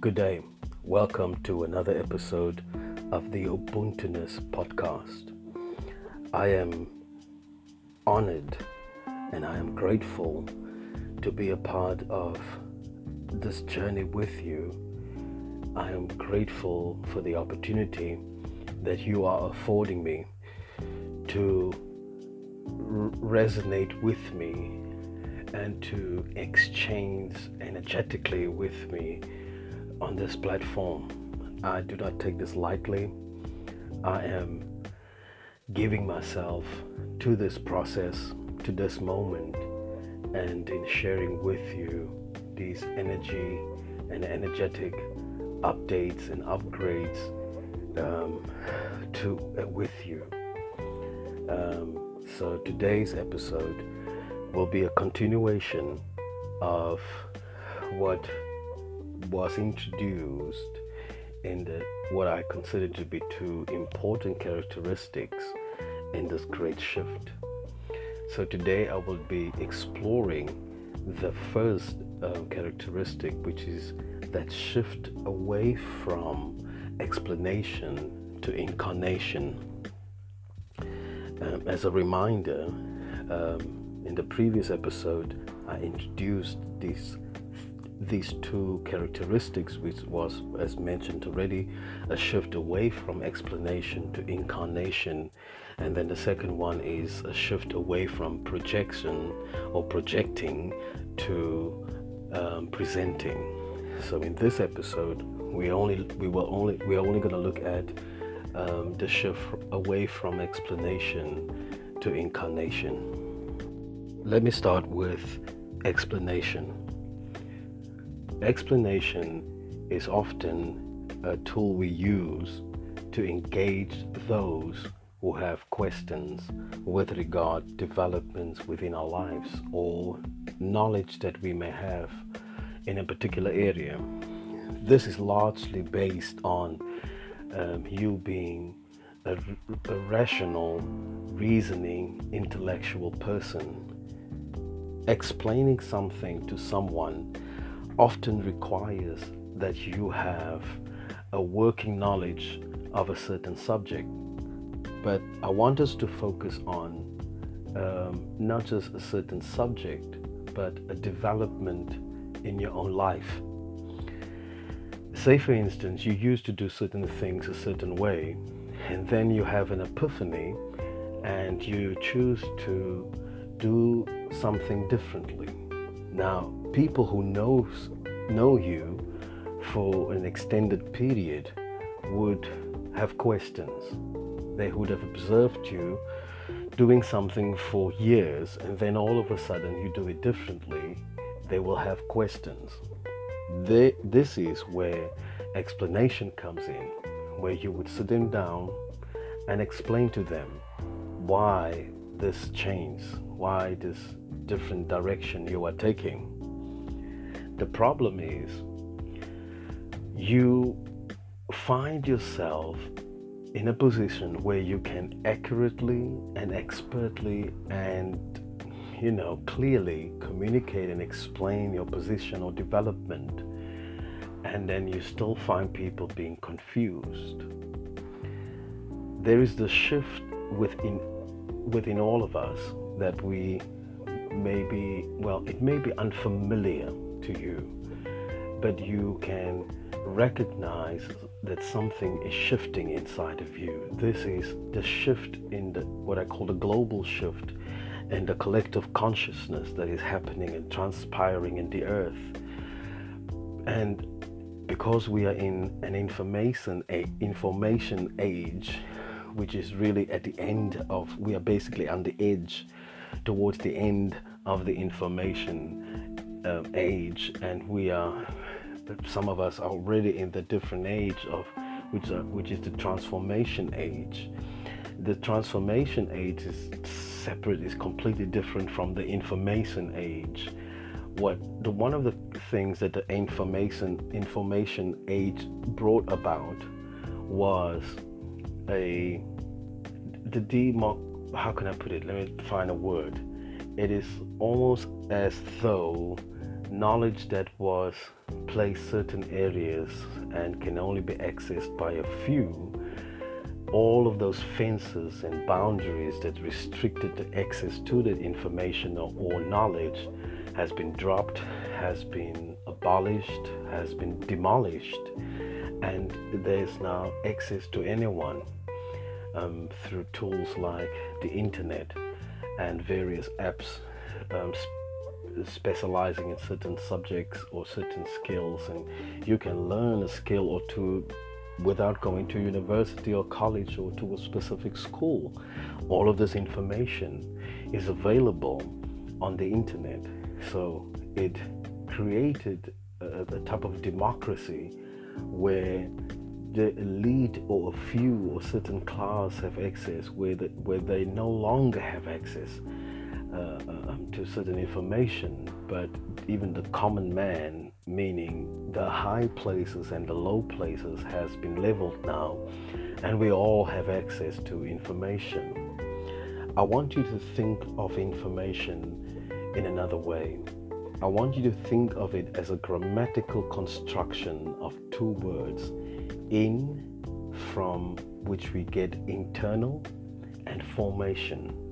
Good day. Welcome to another episode of the Ubuntuness podcast. I am honored and I am grateful to be a part of this journey with you. I am grateful for the opportunity that you are affording me to resonate with me and to exchange energetically with me on this platform. I do not take this lightly. I am giving myself to this process, to this moment, and in sharing with you these energy and energetic updates and upgrades um, to uh, with you. Um, so today's episode will be a continuation of what was introduced in the, what I consider to be two important characteristics in this great shift. So today I will be exploring the first um, characteristic, which is that shift away from explanation to incarnation. Um, as a reminder, um, in the previous episode, I introduced these these two characteristics, which was, as mentioned already, a shift away from explanation to incarnation. And then the second one is a shift away from projection or projecting to um, presenting. So in this episode, we only we will only we're only going to look at um, the shift away from explanation to incarnation. Let me start with explanation. Explanation is often a tool we use to engage those who have questions with regard developments within our lives or knowledge that we may have in a particular area. This is largely based on um, you being a, a rational, reasoning, intellectual person. Explaining something to someone often requires that you have a working knowledge of a certain subject. But I want us to focus on um, not just a certain subject, but a development in your own life. Say, for instance, you used to do certain things a certain way, and then you have an epiphany and you choose to do something differently. Now, people who knows know you for an extended period would have questions. They would have observed you doing something for years and then all of a sudden you do it differently. They will have questions. They, this is where explanation comes in, where you would sit them down and explain to them why this change, why this different direction you are taking. The problem is you find yourself in a position where you can accurately and expertly and you know clearly communicate and explain your position or development and then you still find people being confused. There is the shift within within all of us that we may be well it may be unfamiliar to you. But you can recognize that something is shifting inside of you. This is the shift in the what i call the global shift and the collective consciousness that is happening and transpiring in the earth. And because we are in an information a information age which is really at the end of we are basically on the edge towards the end of the information age and we are some of us are already in the different age of which are, which is the transformation age the transformation age is separate is completely different from the information age what the one of the things that the information information age brought about was a the demo how can I put it? Let me find a word. It is almost as though knowledge that was placed certain areas and can only be accessed by a few, all of those fences and boundaries that restricted the access to that information or, or knowledge has been dropped, has been abolished, has been demolished, and there's now access to anyone um, through tools like the internet and various apps um, specializing in certain subjects or certain skills, and you can learn a skill or two without going to university or college or to a specific school. All of this information is available on the internet. So it created a, a type of democracy where the elite or a few or certain class have access where, the, where they no longer have access uh, um, to certain information, but even the common man, meaning the high places and the low places, has been leveled now, and we all have access to information. I want you to think of information in another way. I want you to think of it as a grammatical construction of two words in, from which we get internal, and formation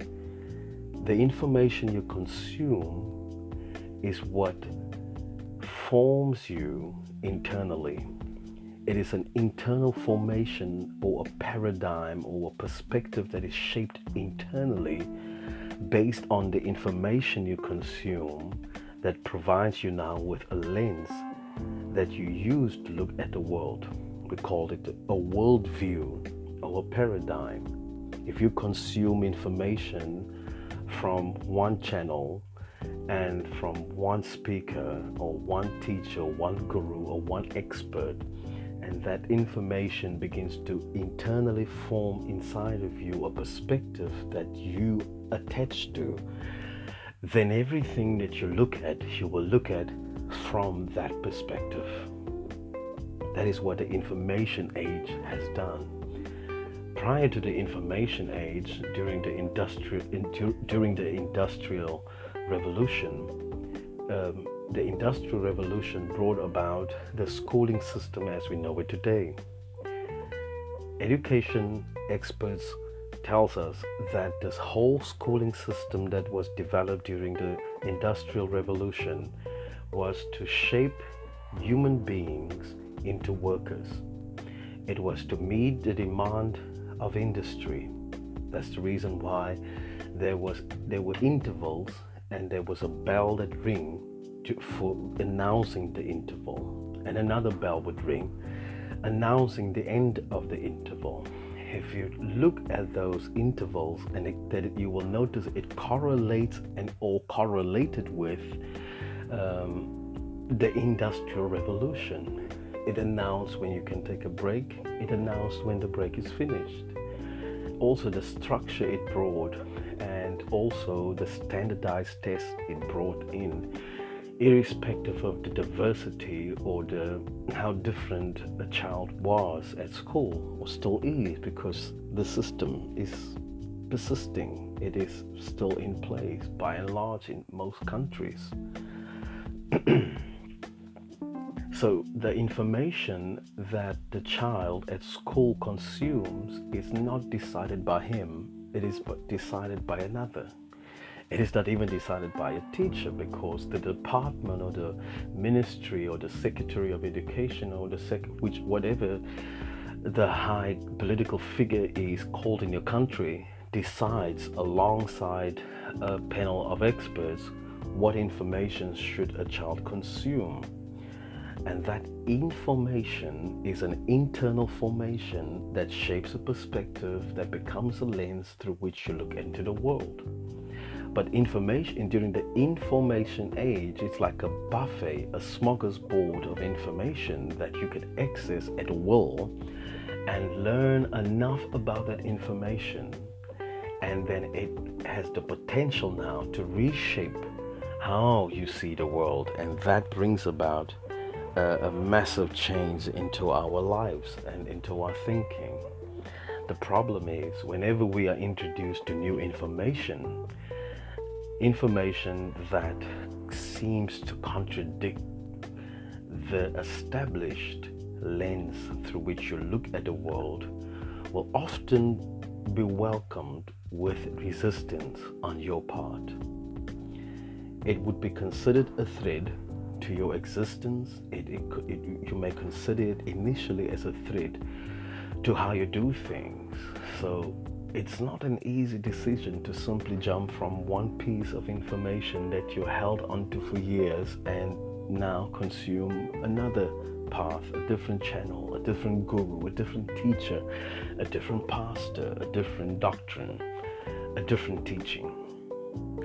the information you consume is what forms you internally. It is an internal formation or a paradigm or a perspective that is shaped internally based on the information you consume that provides you now with a lens that you use to look at the world. We call it a worldview or a paradigm. If you consume information from one channel and from one speaker or one teacher, one guru or one expert, and that information begins to internally form inside of you a perspective that you attach to, then everything that you look at, you will look at from that perspective. That is what the information age has done prior to the information age, during the industrial during the industrial revolution, um, the industrial revolution brought about the schooling system as we know it today. Education experts tells us that this whole schooling system that was developed during the industrial revolution was to shape human beings into workers. It was to meet the demand of industry. That's the reason why there was there were intervals and there was a bell that ring to, for announcing the interval, and another bell would ring announcing the end of the interval. If you look at those intervals, and it, that you will notice it correlates and or correlated with um, the industrial revolution. It announced when you can take a break. It announced when the break is finished. Also, the structure it brought, and also the standardized test it brought in, irrespective of the diversity or the how different a child was at school or still is, because the system is persisting. It is still in place by and large in most countries. So, the information that the child at school consumes is not decided by him, it is decided by another. It is not even decided by a teacher because the department or the ministry or the secretary of education or the sec, which whatever the high political figure is called in your country decides alongside a panel of experts what information should a child consume and that information is an internal formation that shapes a perspective that becomes a lens through which you look into the world. But information during the information age, it's like a buffet, a smorgasbord of information that you can access at will and learn enough about that information. And then it has the potential now to reshape how you see the world, and that brings about a, a massive change into our lives and into our thinking. The problem is, whenever we are introduced to new information, information that seems to contradict the established lens through which you look at the world will often be welcomed with resistance on your part. It would be considered a threat to your existence. It, it, it, you may consider it initially as a threat to how you do things. So it's not an easy decision to simply jump from one piece of information that you held onto for years and now consume another path, a different channel, a different guru, a different teacher, a different pastor, a different doctrine, a different teaching.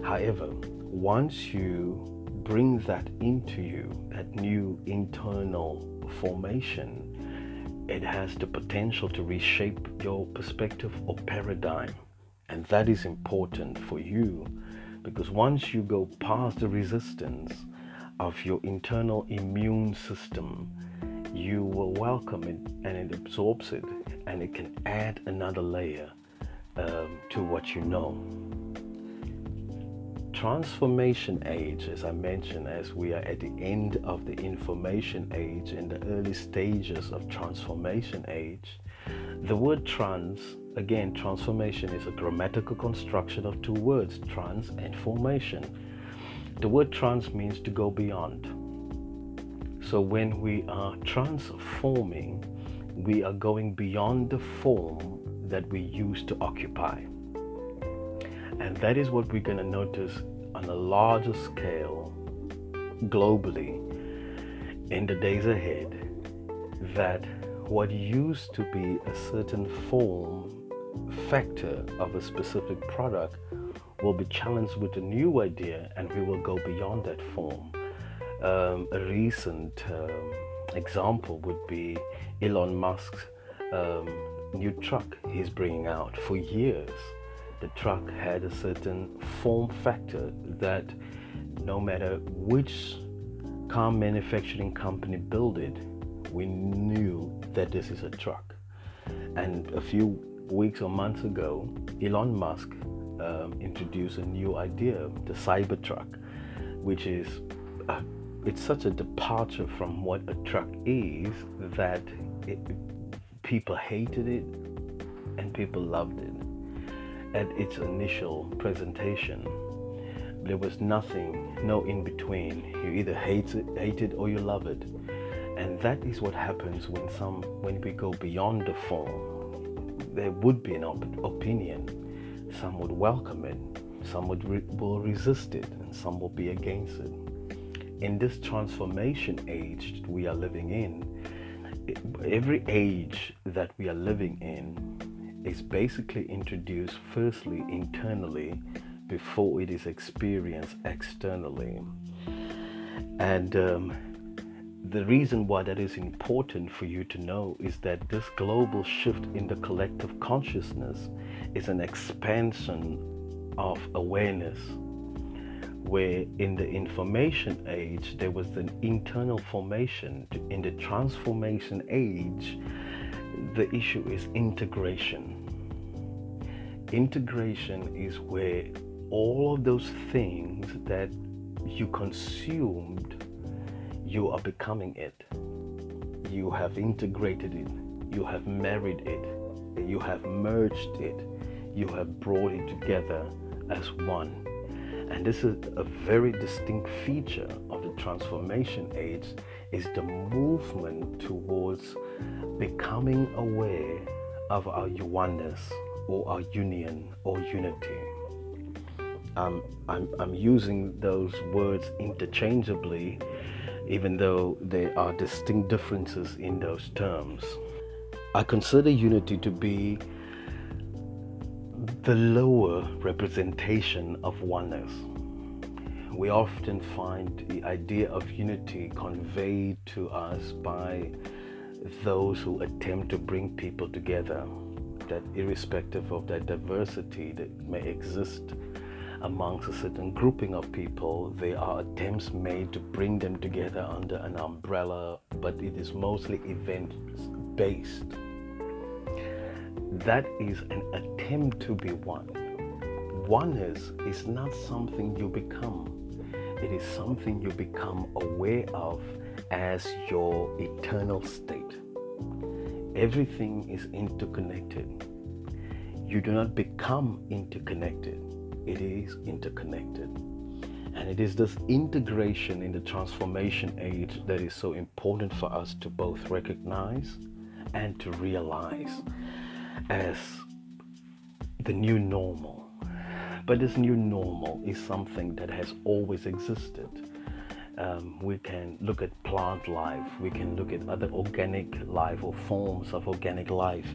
However, once you bring that into you, that new internal formation, it has the potential to reshape your perspective or paradigm. And that is important for you because once you go past the resistance of your internal immune system, you will welcome it and it absorbs it and it can add another layer um, to what you know. Transformation age, as I mentioned, as we are at the end of the information age in the early stages of transformation age, the word trans, again, transformation is a grammatical construction of two words, trans and formation. The word trans means to go beyond. So when we are transforming, we are going beyond the form that we used to occupy. And that is what we're going to notice on a larger scale globally in the days ahead that what used to be a certain form factor of a specific product will be challenged with a new idea and we will go beyond that form. Um, a recent um, example would be Elon Musk's um, new truck he's bringing out. For years, the truck had a certain form factor that no matter which car manufacturing company built it, we knew that this is a truck. And a few weeks or months ago, Elon Musk um, introduced a new idea, the Cybertruck, which is a, it's such a departure from what a truck is that it, people hated it and people loved it. At its initial presentation, there was nothing, no in between. You either hate it, hate it or you love it. And that is what happens when some when we go beyond the form. There would be an op- opinion some would welcome it, some would re- will resist it, and some will be against it. In this transformation age that we are living in, every age that we are living in is basically introduced firstly internally before it is experienced externally. And um, the reason why that is important for you to know is that this global shift in the collective consciousness is an expansion of awareness where in the information age there was an internal formation in the transformation age the issue is integration integration is where all of those things that you consumed you are becoming it. You have integrated it. You have married it. You have merged it. You have brought it together as one. And this is a very distinct feature of the transformation age is the movement towards becoming aware of our oneness or our union or unity. Um, I'm, I'm using those words interchangeably even though there are distinct differences in those terms. I consider unity to be the lower representation of oneness. We often find the idea of unity conveyed to us by those who attempt to bring people together, that irrespective of that diversity that may exist amongst a certain grouping of people, there are attempts made to bring them together under an umbrella, but it is mostly event based. That is an attempt to be one. oneness is not something you become, it is something you become aware of as your eternal state. Everything is interconnected. You do not become interconnected, it is interconnected. And it is this integration in the transformation age that is so important for us to both recognize and to realize as the new normal. But this new normal is something that has always existed. Um, we can look at plant life, we can look at other organic life or forms of organic life,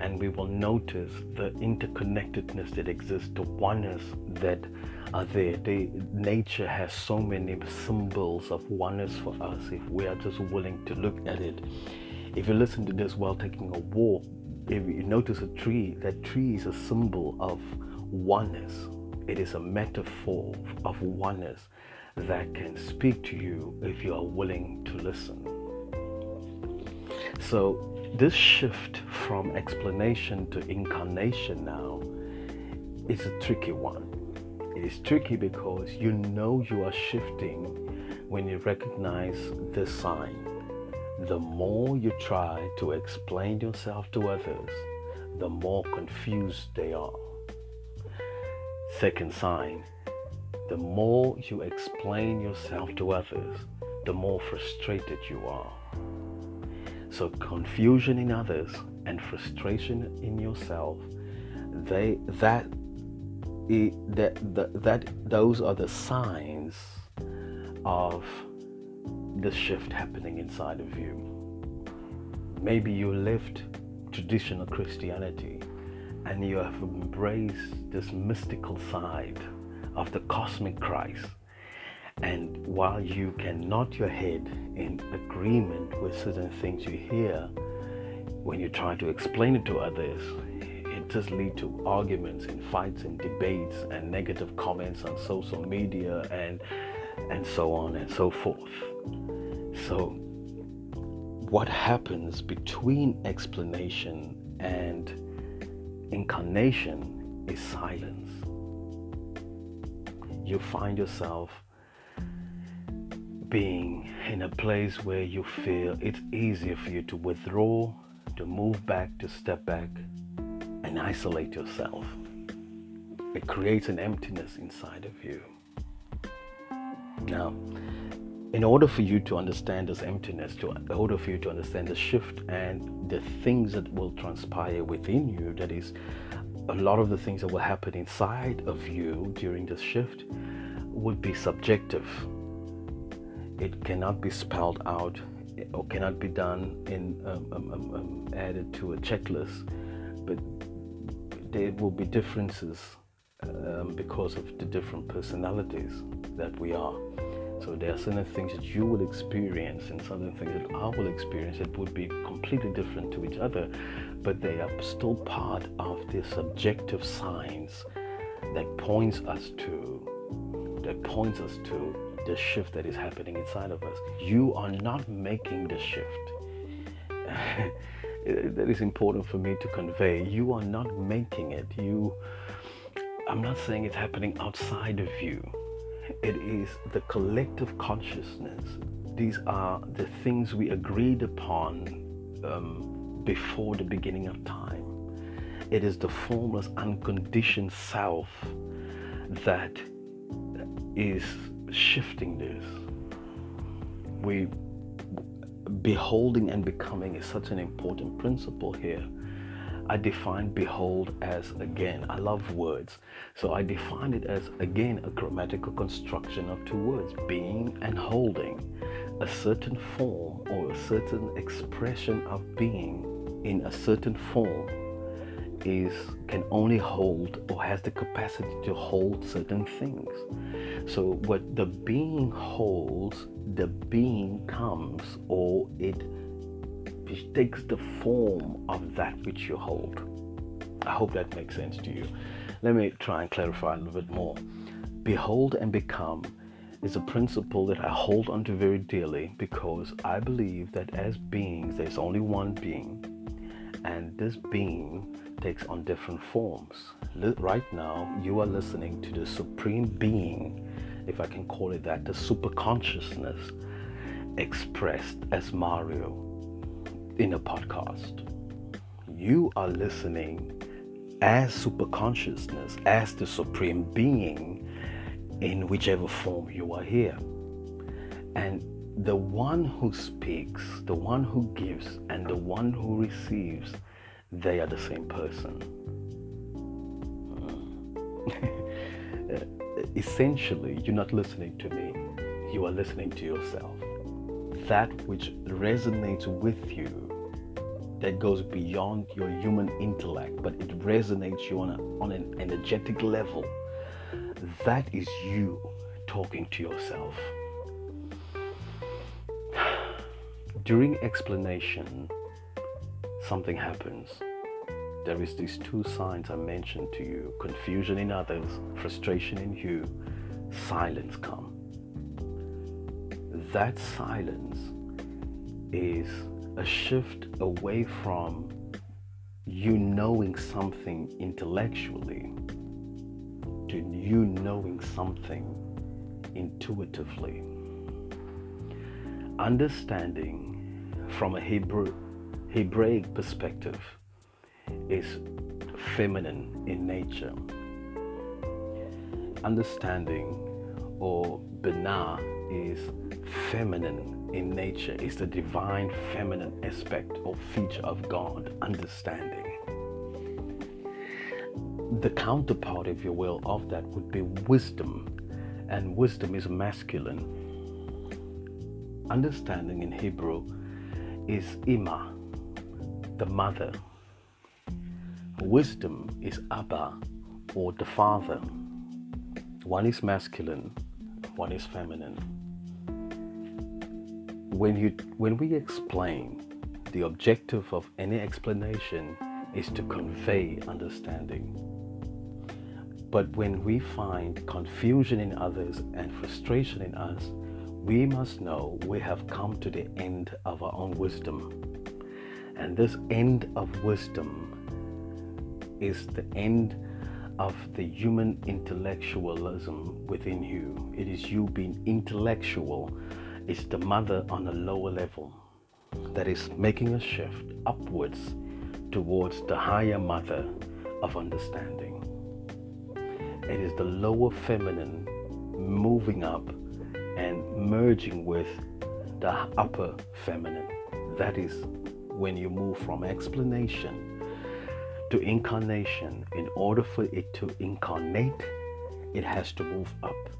and we will notice the interconnectedness that exists, the oneness that are there. The, nature has so many symbols of oneness for us if we are just willing to look at it. If you listen to this while taking a walk, if you notice a tree, that tree is a symbol of oneness. It is a metaphor of oneness that can speak to you if you are willing to listen. So, this shift from explanation to incarnation now is a tricky one. It is tricky because you know you are shifting when you recognize this sign the more you try to explain yourself to others, the more confused they are. Second sign, the more you explain yourself to others, the more frustrated you are. So confusion in others and frustration in yourself, they that that that, that those are the signs of the shift happening inside of you. Maybe you lived traditional Christianity and you have embraced this mystical side of the cosmic Christ. And while you can nod your head in agreement with certain things you hear, when you try to explain it to others, it just leads to arguments and fights and debates and negative comments on social media and and so on and so forth. So, what happens between explanation and incarnation is silence. You find yourself being in a place where you feel it's easier for you to withdraw, to move back, to step back, and isolate yourself. It creates an emptiness inside of you. Now, in order for you to understand this emptiness, to, in order for you to understand the shift and the things that will transpire within you, that is, a lot of the things that will happen inside of you during this shift would be subjective. It cannot be spelled out or cannot be done in um, um, um, um added to a checklist, but there will be differences um, because of the different personalities that we are. So there are certain things that you will experience and certain things that I will experience that would be completely different to each other, but they are still part of the subjective signs that points us to that points us to the shift that is happening inside of us. You are not making the shift. that is important for me to convey. You are not making it. You I'm not saying it's happening outside of you it is the collective consciousness. These are the things we agreed upon um, before the beginning of time. It is the formless, unconditioned self that is shifting this. We beholding and becoming is such an important principle here I define behold as again. I love words. So I define it as again a grammatical construction of two words being and holding. A certain form or a certain expression of being in a certain form is can only hold or has the capacity to hold certain things. So what the being holds, the being comes or it which takes the form of that which you hold. I hope that makes sense to you. Let me try and clarify a little bit more. Behold and become is a principle that I hold onto very dearly because I believe that as beings, there's only one being, and this being takes on different forms. Right now, you are listening to the Supreme Being, if I can call it that, the super consciousness expressed as Mario in a podcast. You are listening as super consciousness, as the Supreme Being in whichever form you are here. And the one who speaks, the one who gives, and the one who receives, they are the same person. Essentially, you're not listening to me, you are listening to yourself. That which resonates with you, that goes beyond your human intellect, but it resonates you on, a, on an energetic level, that is you talking to yourself. During explanation, something happens. There is these two signs I mentioned to you confusion in others, frustration in you, silence come. That silence is a shift away from you knowing something intellectually to you knowing something intuitively. Understanding from a Hebrew, Hebraic perspective is feminine in nature. Understanding or Binah is feminine in nature, is the divine feminine aspect or feature of God, understanding. The counterpart, if you will, of that would be wisdom, and wisdom is masculine. Understanding in Hebrew is Ima, the mother. Wisdom is Abba, or the father. One is masculine, one is feminine. When, you, when we explain, the objective of any explanation is to convey understanding. But when we find confusion in others and frustration in us, we must know we have come to the end of our own wisdom. And this end of wisdom is the end of the human intellectualism within you. It is you being intellectual. It's the mother on a lower level that is making a shift upwards towards the higher mother of understanding. It is the lower feminine moving up and merging with the upper feminine. That is when you move from explanation to incarnation. In order for it to incarnate, it has to move up.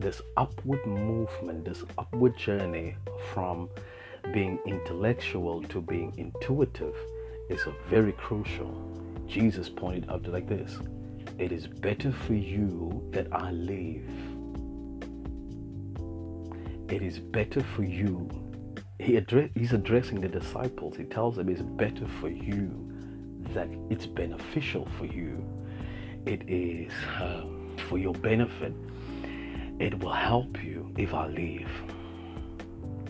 This upward movement, this upward journey from being intellectual to being intuitive is very crucial. Jesus pointed out like this It is better for you that I leave. it is better for you. He address, he's addressing the disciples. He tells them it's better for you that it's beneficial for you. It is um, for your benefit. It will help you if I leave.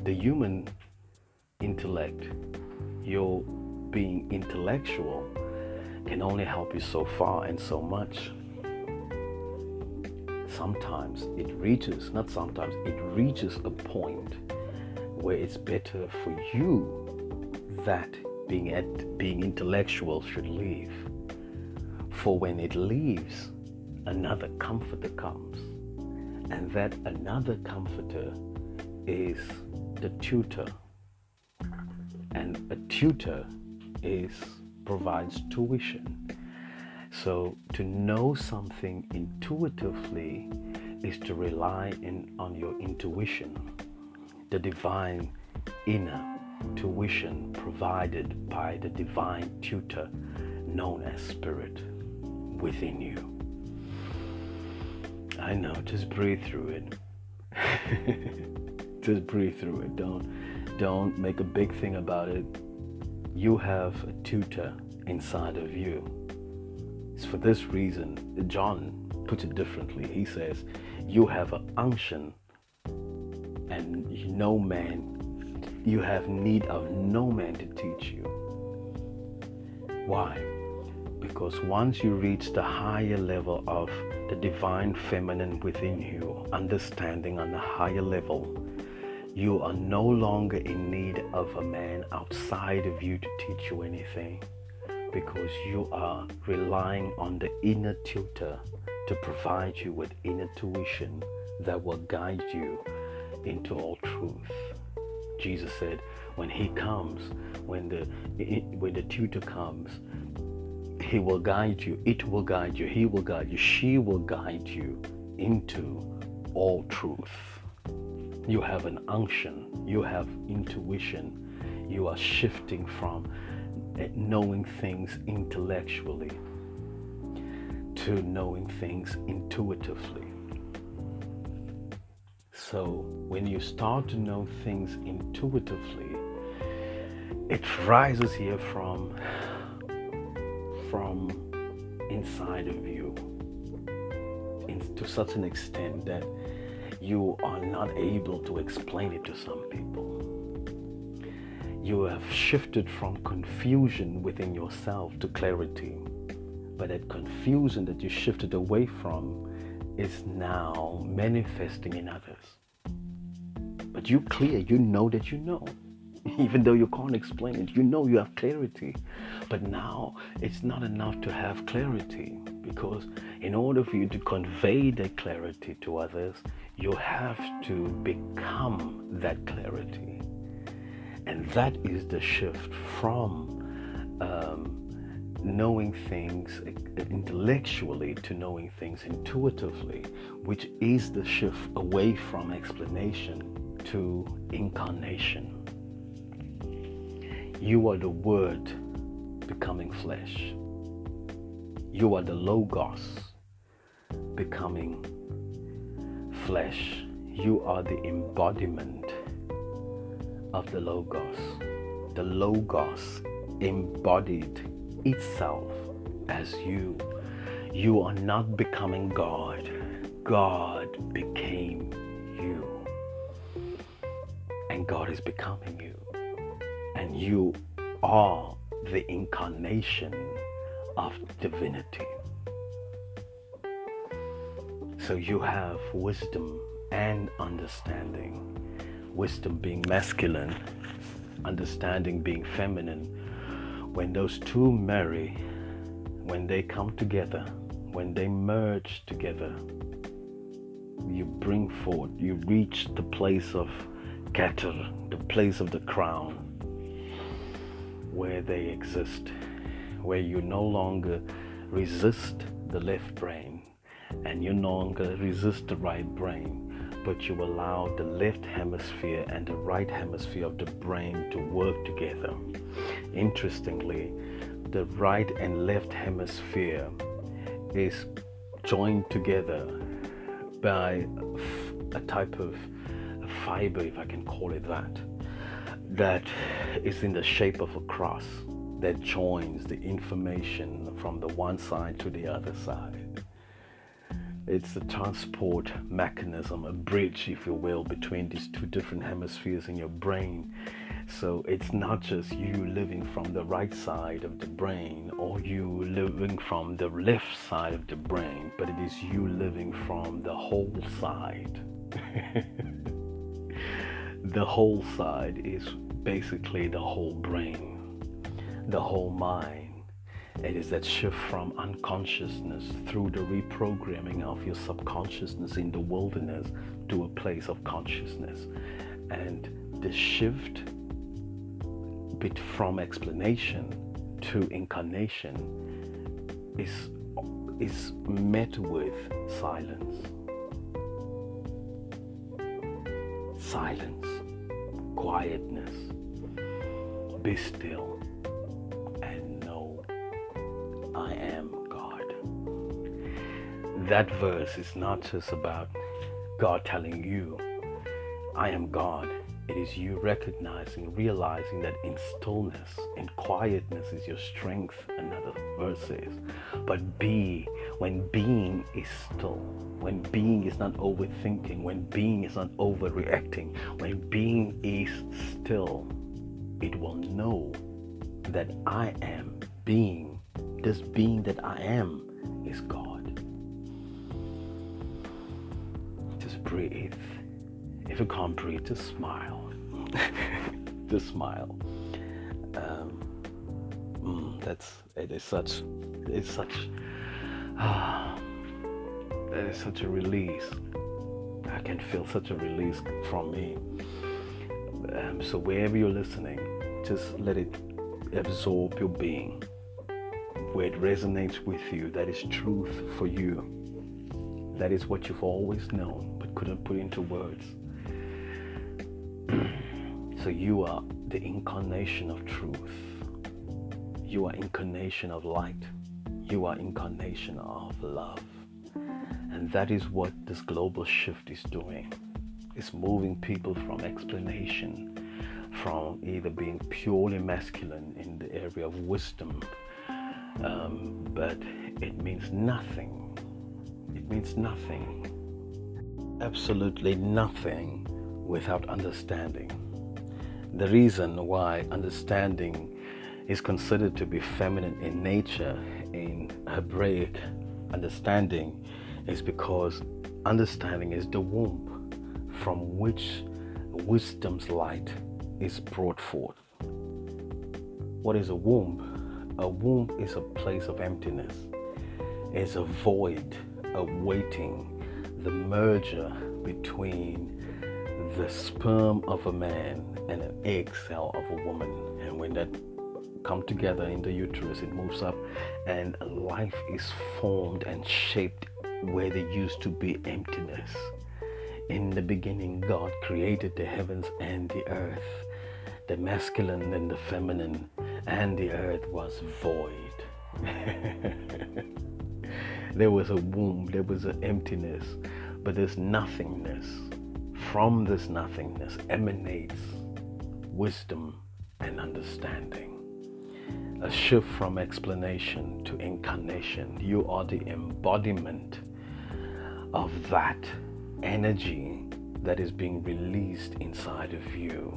The human intellect, your being intellectual, can only help you so far and so much sometimes it reaches, not sometimes, it reaches a point where it's better for you that being at being intellectual should leave. For when it leaves, another comforter comes. And that another comforter is the tutor. And a tutor is provides tuition so, to know something intuitively is to rely in, on your intuition, the divine inner tuition provided by the divine tutor known as Spirit within you. I know, just breathe through it. just breathe through it. Don't don't make a big thing about it. You have a tutor inside of you it's for this reason, John puts it differently. He says, You have an unction, and no man, you have need of no man to teach you. Why? Because once you reach the higher level of the divine feminine within you, understanding on a higher level, you are no longer in need of a man outside of you to teach you anything because you are relying on the inner tutor to provide you with inner tuition that will guide you into all truth. Jesus said, when he comes, when the when the tutor comes, he will guide you, it will guide you, he will guide you, she will guide you into all truth. You have an unction, you have intuition, you are shifting from eh, knowing things intellectually to knowing things intuitively. So when you start to know things intuitively, it rises here from from inside of you in, to such an extent that you are not able to explain it to some people you have shifted from confusion within yourself to clarity. But that confusion that you shifted away from is now manifesting in others. But you clear, you know that you know. Even though you can't explain it, you know you have clarity. But now it's not enough to have clarity because in order for you to convey that clarity to others, you have to become that clarity. And that is the shift from um, knowing things intellectually to knowing things intuitively, which is the shift away from explanation to incarnation. You are the Word becoming flesh. You are the Logos becoming flesh. You are the embodiment of the Logos. The Logos embodied itself as you. You are not becoming God, God became you. And God is becoming you. And you are the incarnation of divinity. So you have wisdom and understanding. Wisdom being masculine, understanding being feminine, when those two marry, when they come together, when they merge together, you bring forth, you reach the place of Keter, the place of the crown, where they exist, where you no longer resist the left brain and you no longer resist the right brain but you allow the left hemisphere and the right hemisphere of the brain to work together. Interestingly, the right and left hemisphere is joined together by a type of fiber, if I can call it that, that is in the shape of a cross that joins the information from the one side to the other side. It's a transport mechanism, a bridge, if you will, between these two different hemispheres in your brain. So it's not just you living from the right side of the brain or you living from the left side of the brain, but it is you living from the whole side. the whole side is basically the whole brain, the whole mind it is that shift from unconsciousness through the reprogramming of your subconsciousness in the wilderness to a place of consciousness. And the shift bit from explanation to incarnation is is met with silence. Silence, quietness, be still and know I am God. that verse is not just about God telling you, I am God. It is you recognizing, realizing that in stillness, in quietness is your strength, another verse says. But be, when being is still, when being is not overthinking, when being is not overreacting, when being is still, it will know that I am being this being that I am is God. Just breathe. If you can't breathe, just smile. just smile. Um, mm, that's it is such it's such ah, it is such a release. I can feel such a release from me. Um, so wherever you're listening, just let it absorb your being. Where it resonates with you, that is truth for you. That is what you've always known but couldn't put into words. so you are the incarnation of truth. You are incarnation of light. You are incarnation of love. And that is what this global shift is doing. It's moving people from explanation, from either being purely masculine in the area of wisdom, um, but it means nothing. It means nothing. Absolutely nothing without understanding. The reason why understanding is considered to be feminine in nature in Hebraic understanding is because understanding is the womb from which wisdom's light is brought forth. What is a womb? A womb is a place of emptiness, it's a void awaiting the merger between the sperm of a man and an egg cell of a woman. And when that come together in the uterus, it moves up and life is formed and shaped where there used to be emptiness. In the beginning, God created the heavens and the earth, the masculine and the feminine, and the earth was void. there was a womb, there was an emptiness, but there's nothingness. From this nothingness emanates wisdom and understanding. A shift from explanation to incarnation. You are the embodiment of that energy that is being released inside of you.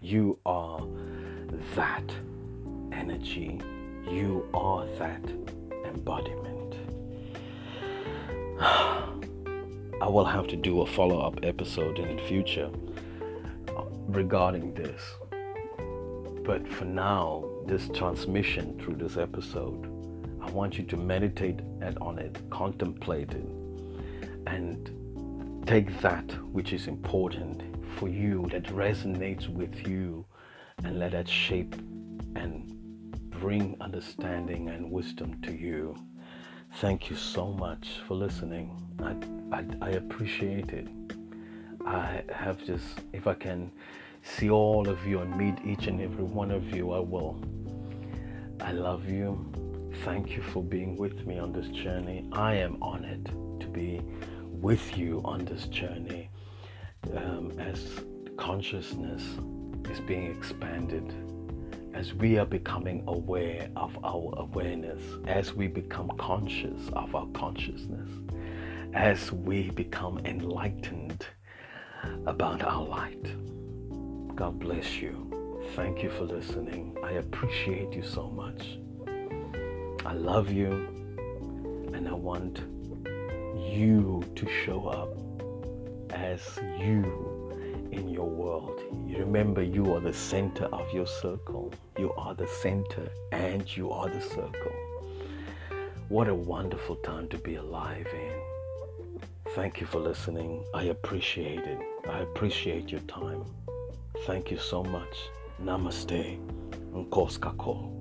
You are that energy. You are that embodiment. I will have to do a follow up episode in the future uh, regarding this. But for now, this transmission through this episode, I want you to meditate on it, contemplate it, and take that which is important for you, that resonates with you, and let that shape and bring understanding and wisdom to you. Thank you so much for listening. I, I, I appreciate it. I have just, if I can see all of you and meet each and every one of you, I will. I love you. Thank you for being with me on this journey. I am honored to be with you on this journey um, as consciousness is being expanded, as we are becoming aware of our awareness, as we become conscious of our consciousness, as we become enlightened about our light. God bless you. Thank you for listening. I appreciate you so much. I love you and I want you to show up as you in your world. You remember, you are the center of your circle. You are the center and you are the circle. What a wonderful time to be alive in. Thank you for listening. I appreciate it. I appreciate your time. Thank you so much. Namaste. Nkoskako.